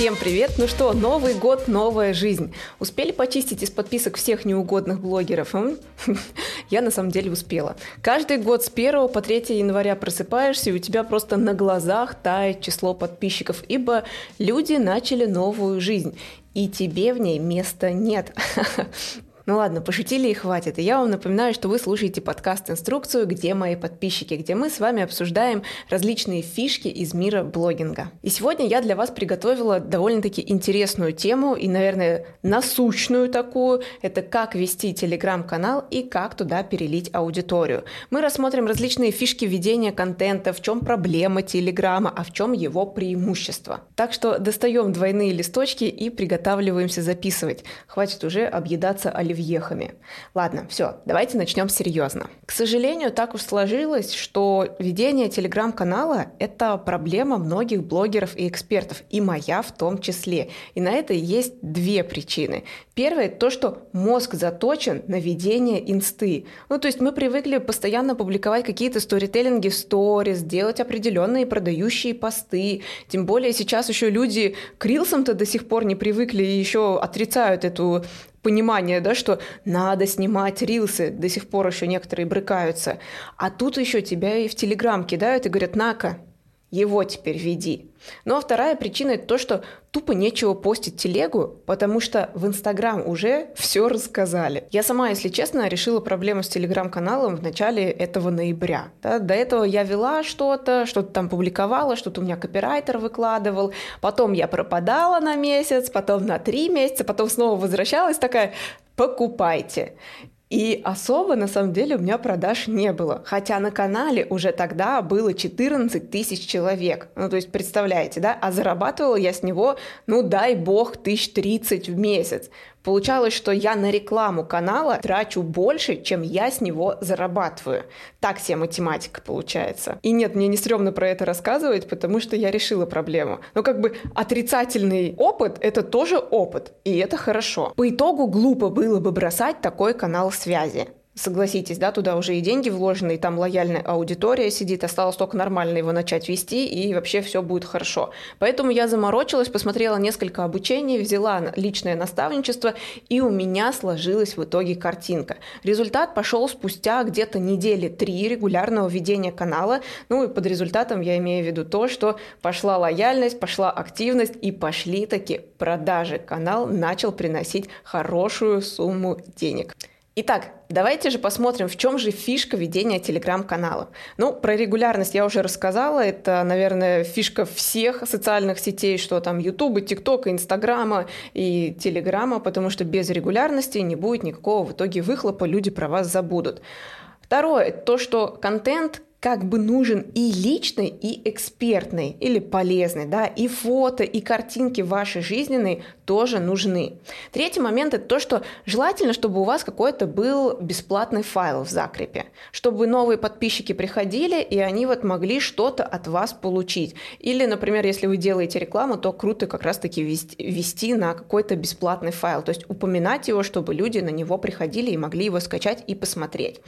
Всем привет! Ну что, Новый год, новая жизнь. Успели почистить из подписок всех неугодных блогеров? М? Я на самом деле успела. Каждый год с 1 по 3 января просыпаешься, и у тебя просто на глазах тает число подписчиков, ибо люди начали новую жизнь и тебе в ней места нет. Ну ладно, пошутили и хватит. И я вам напоминаю, что вы слушаете подкаст-инструкцию «Где мои подписчики?», где мы с вами обсуждаем различные фишки из мира блогинга. И сегодня я для вас приготовила довольно-таки интересную тему и, наверное, насущную такую. Это как вести телеграм-канал и как туда перелить аудиторию. Мы рассмотрим различные фишки ведения контента, в чем проблема телеграма, а в чем его преимущество. Так что достаем двойные листочки и приготавливаемся записывать. Хватит уже объедаться оливье вьехами. Ладно, все, давайте начнем серьезно. К сожалению, так уж сложилось, что ведение телеграм-канала – это проблема многих блогеров и экспертов, и моя в том числе. И на это есть две причины. Первое – то, что мозг заточен на ведение инсты. Ну, то есть мы привыкли постоянно публиковать какие-то сторителлинги в сторис, делать определенные продающие посты. Тем более сейчас еще люди к рилсам-то до сих пор не привыкли и еще отрицают эту понимание, да, что надо снимать рилсы, до сих пор еще некоторые брыкаются. А тут еще тебя и в Телеграм кидают и говорят, на-ка, его теперь веди. Ну а вторая причина это то, что тупо нечего постить телегу, потому что в Инстаграм уже все рассказали. Я сама, если честно, решила проблему с Телеграм-каналом в начале этого ноября. Да? До этого я вела что-то, что-то там публиковала, что-то у меня копирайтер выкладывал, потом я пропадала на месяц, потом на три месяца, потом снова возвращалась такая, покупайте. И особо, на самом деле, у меня продаж не было. Хотя на канале уже тогда было 14 тысяч человек. Ну, то есть, представляете, да? А зарабатывала я с него, ну, дай бог, тысяч тридцать в месяц. Получалось, что я на рекламу канала трачу больше, чем я с него зарабатываю. Так себе математика получается. И нет, мне не стрёмно про это рассказывать, потому что я решила проблему. Но как бы отрицательный опыт — это тоже опыт, и это хорошо. По итогу глупо было бы бросать такой канал связи. Согласитесь, да, туда уже и деньги вложены, и там лояльная аудитория сидит, осталось только нормально его начать вести, и вообще все будет хорошо. Поэтому я заморочилась, посмотрела несколько обучений, взяла личное наставничество, и у меня сложилась в итоге картинка. Результат пошел спустя где-то недели три регулярного ведения канала, ну и под результатом я имею в виду то, что пошла лояльность, пошла активность, и пошли таки продажи. Канал начал приносить хорошую сумму денег. Итак, давайте же посмотрим, в чем же фишка ведения телеграм-канала. Ну, про регулярность я уже рассказала. Это, наверное, фишка всех социальных сетей, что там Ютуба, ТикТока, Инстаграма и Телеграма, потому что без регулярности не будет никакого в итоге выхлопа, люди про вас забудут. Второе, то, что контент как бы нужен и личный, и экспертный, или полезный, да, и фото, и картинки вашей жизненной тоже нужны. Третий момент – это то, что желательно, чтобы у вас какой-то был бесплатный файл в закрепе, чтобы новые подписчики приходили, и они вот могли что-то от вас получить. Или, например, если вы делаете рекламу, то круто как раз-таки вести, на какой-то бесплатный файл, то есть упоминать его, чтобы люди на него приходили и могли его скачать и посмотреть.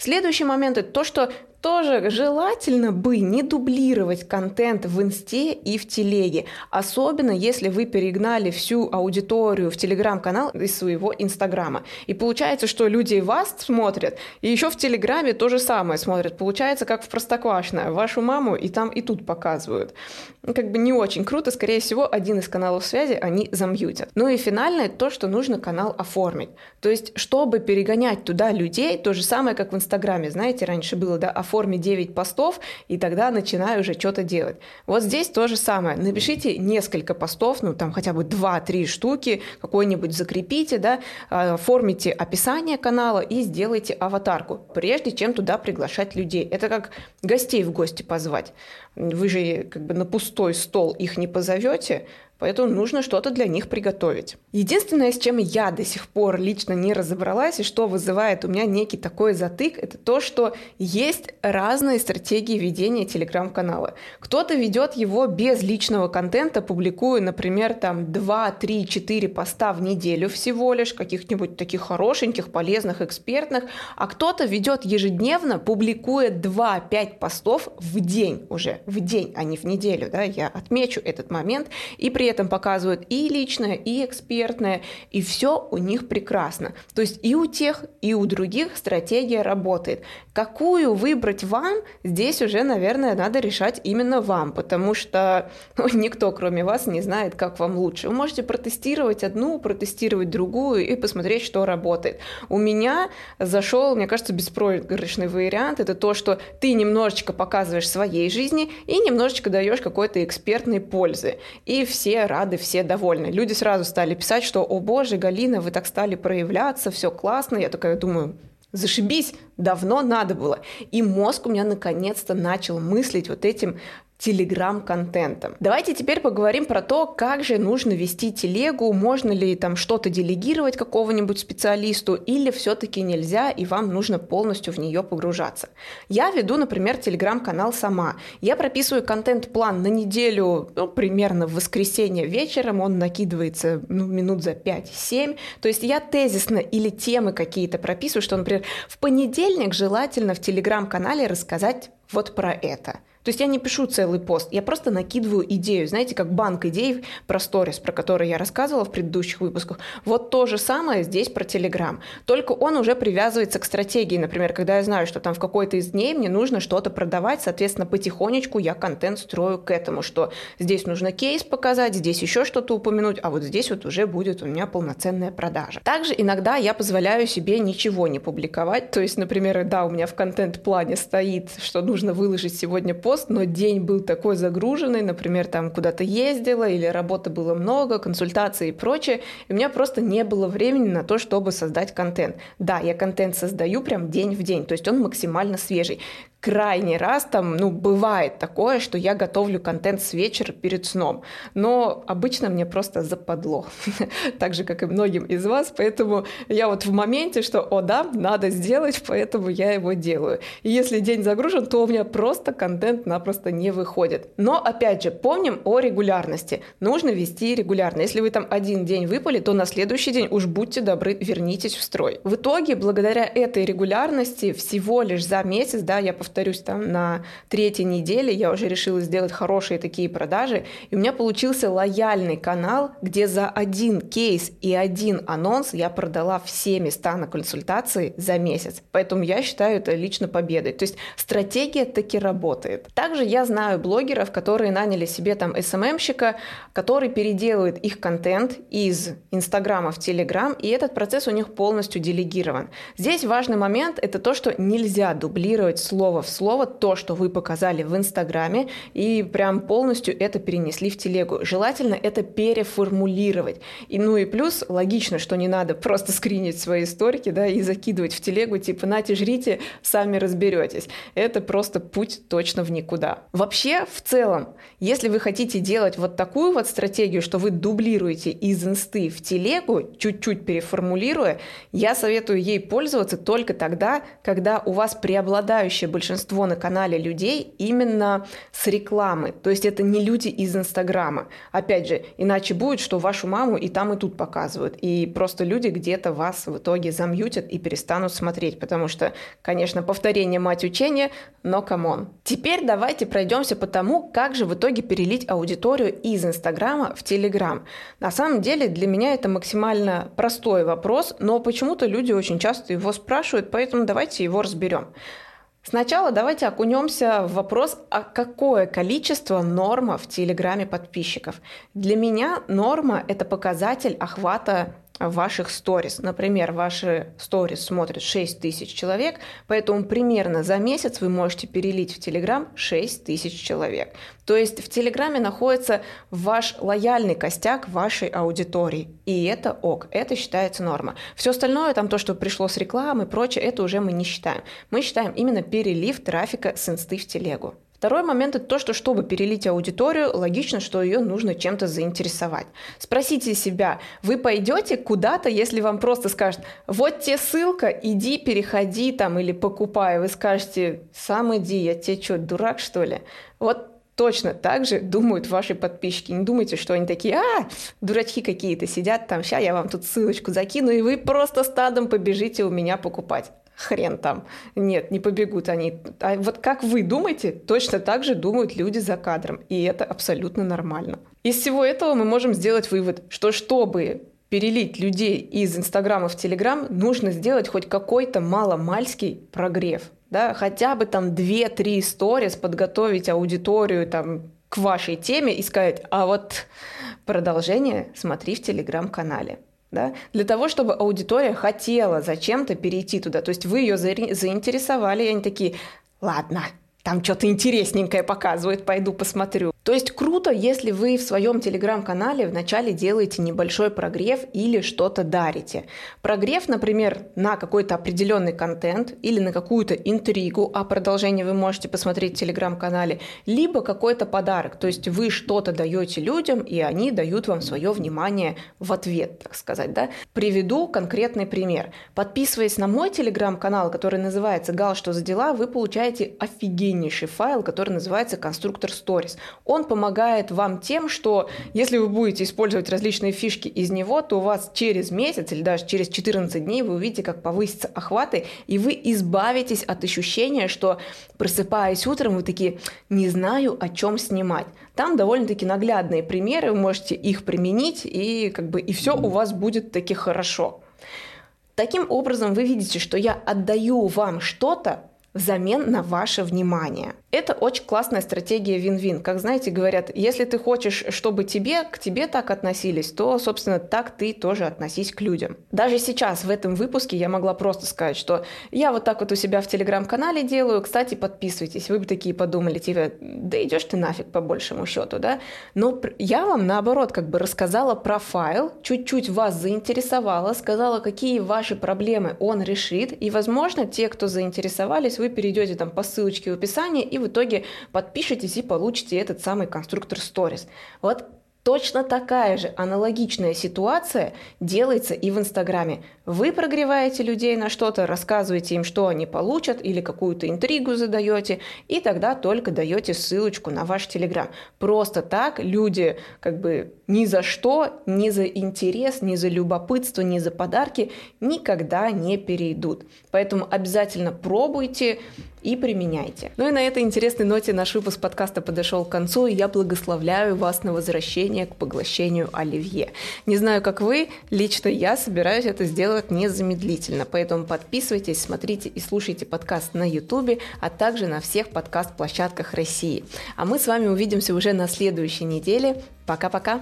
Следующий момент – это то, что тоже желательно бы не дублировать контент в инсте и в телеге, особенно если вы перегнали всю аудиторию в телеграм-канал из своего инстаграма. И получается, что люди вас смотрят, и еще в телеграме то же самое смотрят. Получается, как в Простоквашино, вашу маму и там, и тут показывают. Ну, как бы не очень круто, скорее всего, один из каналов связи они замьютят. Ну и финальное то, что нужно канал оформить. То есть, чтобы перегонять туда людей, то же самое, как в инстаграме, Инстаграме, знаете, раньше было, да, оформи 9 постов, и тогда начинаю уже что-то делать. Вот здесь то же самое. Напишите несколько постов, ну, там хотя бы 2-3 штуки, какой-нибудь закрепите, да, а, оформите описание канала и сделайте аватарку, прежде чем туда приглашать людей. Это как гостей в гости позвать. Вы же как бы на пустой стол их не позовете, Поэтому нужно что-то для них приготовить. Единственное, с чем я до сих пор лично не разобралась и что вызывает у меня некий такой затык, это то, что есть разные стратегии ведения телеграм-канала. Кто-то ведет его без личного контента, публикуя, например, там 2, 3, 4 поста в неделю всего лишь, каких-нибудь таких хорошеньких, полезных, экспертных, а кто-то ведет ежедневно, публикуя 2-5 постов в день уже, в день, а не в неделю, да, я отмечу этот момент, и при этом показывают и личное, и экспертное, и все у них прекрасно. То есть и у тех, и у других стратегия работает. Какую выбрать вам, здесь уже, наверное, надо решать именно вам, потому что ну, никто, кроме вас, не знает, как вам лучше. Вы можете протестировать одну, протестировать другую и посмотреть, что работает. У меня зашел, мне кажется, беспроигрышный вариант. Это то, что ты немножечко показываешь своей жизни и немножечко даешь какой-то экспертной пользы. И все рады, все довольны. Люди сразу стали писать, что «О боже, Галина, вы так стали проявляться, все классно». Я такая думаю, Зашибись, давно надо было. И мозг у меня наконец-то начал мыслить вот этим телеграм-контентом. Давайте теперь поговорим про то, как же нужно вести телегу, можно ли там что-то делегировать какого-нибудь специалисту, или все-таки нельзя, и вам нужно полностью в нее погружаться. Я веду, например, телеграм-канал сама. Я прописываю контент-план на неделю, ну, примерно в воскресенье вечером, он накидывается ну, минут за 5-7. То есть я тезисно или темы какие-то прописываю, что, например, в понедельник желательно в телеграм-канале рассказать вот про это. То есть я не пишу целый пост, я просто накидываю идею. Знаете, как банк идей про сторис, про который я рассказывала в предыдущих выпусках. Вот то же самое здесь про Телеграм. Только он уже привязывается к стратегии. Например, когда я знаю, что там в какой-то из дней мне нужно что-то продавать, соответственно, потихонечку я контент строю к этому, что здесь нужно кейс показать, здесь еще что-то упомянуть, а вот здесь вот уже будет у меня полноценная продажа. Также иногда я позволяю себе ничего не публиковать. То есть, например, да, у меня в контент-плане стоит, что нужно выложить сегодня пост, пост, но день был такой загруженный, например, там куда-то ездила или работы было много, консультации и прочее, и у меня просто не было времени на то, чтобы создать контент. Да, я контент создаю прям день в день, то есть он максимально свежий крайний раз там, ну, бывает такое, что я готовлю контент с вечера перед сном, но обычно мне просто западло, так же, как и многим из вас, поэтому я вот в моменте, что, о да, надо сделать, поэтому я его делаю. И если день загружен, то у меня просто контент напросто не выходит. Но, опять же, помним о регулярности. Нужно вести регулярно. Если вы там один день выпали, то на следующий день уж будьте добры, вернитесь в строй. В итоге, благодаря этой регулярности, всего лишь за месяц, да, я повторяю, повторюсь, там на третьей неделе я уже решила сделать хорошие такие продажи, и у меня получился лояльный канал, где за один кейс и один анонс я продала все места на консультации за месяц. Поэтому я считаю это лично победой. То есть стратегия таки работает. Также я знаю блогеров, которые наняли себе там СММщика, который переделывает их контент из Инстаграма в Телеграм, и этот процесс у них полностью делегирован. Здесь важный момент – это то, что нельзя дублировать слово слово в слово то, что вы показали в Инстаграме, и прям полностью это перенесли в телегу. Желательно это переформулировать. И ну и плюс, логично, что не надо просто скринить свои историки, да, и закидывать в телегу, типа, нате, жрите, сами разберетесь. Это просто путь точно в никуда. Вообще, в целом, если вы хотите делать вот такую вот стратегию, что вы дублируете из инсты в телегу, чуть-чуть переформулируя, я советую ей пользоваться только тогда, когда у вас преобладающее большинство большинство на канале людей именно с рекламы. То есть это не люди из Инстаграма. Опять же, иначе будет, что вашу маму и там, и тут показывают. И просто люди где-то вас в итоге замьютят и перестанут смотреть. Потому что, конечно, повторение мать учения, но come on. Теперь давайте пройдемся по тому, как же в итоге перелить аудиторию из Инстаграма в Телеграм. На самом деле для меня это максимально простой вопрос, но почему-то люди очень часто его спрашивают, поэтому давайте его разберем. Сначала давайте окунемся в вопрос, а какое количество норма в Телеграме подписчиков. Для меня норма – это показатель охвата ваших сторис. Например, ваши сторис смотрят 6 тысяч человек, поэтому примерно за месяц вы можете перелить в Телеграм 6 тысяч человек. То есть в Телеграме находится ваш лояльный костяк вашей аудитории. И это ок, это считается норма. Все остальное, там то, что пришло с рекламы и прочее, это уже мы не считаем. Мы считаем именно перелив трафика с инсты в телегу. Второй момент – это то, что чтобы перелить аудиторию, логично, что ее нужно чем-то заинтересовать. Спросите себя, вы пойдете куда-то, если вам просто скажут, вот тебе ссылка, иди, переходи там или покупай. Вы скажете, сам иди, я тебе что, дурак что ли? Вот точно так же думают ваши подписчики. Не думайте, что они такие, а, дурачки какие-то сидят там, сейчас я вам тут ссылочку закину, и вы просто стадом побежите у меня покупать. Хрен там. Нет, не побегут они. А вот как вы думаете, точно так же думают люди за кадром. И это абсолютно нормально. Из всего этого мы можем сделать вывод, что чтобы перелить людей из Инстаграма в Телеграм, нужно сделать хоть какой-то маломальский прогрев. Да? Хотя бы там 2-3 сторис, подготовить аудиторию там, к вашей теме и сказать, а вот продолжение смотри в Телеграм-канале да, для того, чтобы аудитория хотела зачем-то перейти туда. То есть вы ее заинтересовали, и они такие, ладно, там что-то интересненькое показывают, пойду посмотрю. То есть круто, если вы в своем телеграм-канале вначале делаете небольшой прогрев или что-то дарите. Прогрев, например, на какой-то определенный контент или на какую-то интригу, а продолжение вы можете посмотреть в телеграм-канале, либо какой-то подарок. То есть вы что-то даете людям, и они дают вам свое внимание в ответ, так сказать. Да? Приведу конкретный пример. Подписываясь на мой телеграм-канал, который называется «Гал, что за дела», вы получаете офигеннейший файл, который называется «Конструктор Stories». Он он помогает вам тем, что если вы будете использовать различные фишки из него, то у вас через месяц или даже через 14 дней вы увидите, как повысятся охваты, и вы избавитесь от ощущения, что просыпаясь утром, вы такие, не знаю, о чем снимать. Там довольно-таки наглядные примеры, вы можете их применить, и как бы и все у вас будет таки хорошо. Таким образом, вы видите, что я отдаю вам что-то взамен на ваше внимание. Это очень классная стратегия вин-вин. Как знаете, говорят, если ты хочешь, чтобы тебе, к тебе так относились, то, собственно, так ты тоже относись к людям. Даже сейчас, в этом выпуске, я могла просто сказать, что я вот так вот у себя в телеграм-канале делаю, кстати, подписывайтесь. Вы бы такие подумали, типа, да идешь ты нафиг по большему счету, да? Но я вам, наоборот, как бы рассказала про файл, чуть-чуть вас заинтересовала, сказала, какие ваши проблемы он решит, и, возможно, те, кто заинтересовались, вы перейдете там по ссылочке в описании и в итоге подпишитесь и получите этот самый конструктор Stories. Вот Точно такая же аналогичная ситуация делается и в Инстаграме. Вы прогреваете людей на что-то, рассказываете им, что они получат, или какую-то интригу задаете, и тогда только даете ссылочку на ваш Телеграм. Просто так люди как бы ни за что, ни за интерес, ни за любопытство, ни за подарки никогда не перейдут. Поэтому обязательно пробуйте, и применяйте. Ну и на этой интересной ноте наш выпуск подкаста подошел к концу, и я благословляю вас на возвращение к поглощению оливье. Не знаю, как вы, лично я собираюсь это сделать незамедлительно, поэтому подписывайтесь, смотрите и слушайте подкаст на YouTube, а также на всех подкаст-площадках России. А мы с вами увидимся уже на следующей неделе. Пока-пока!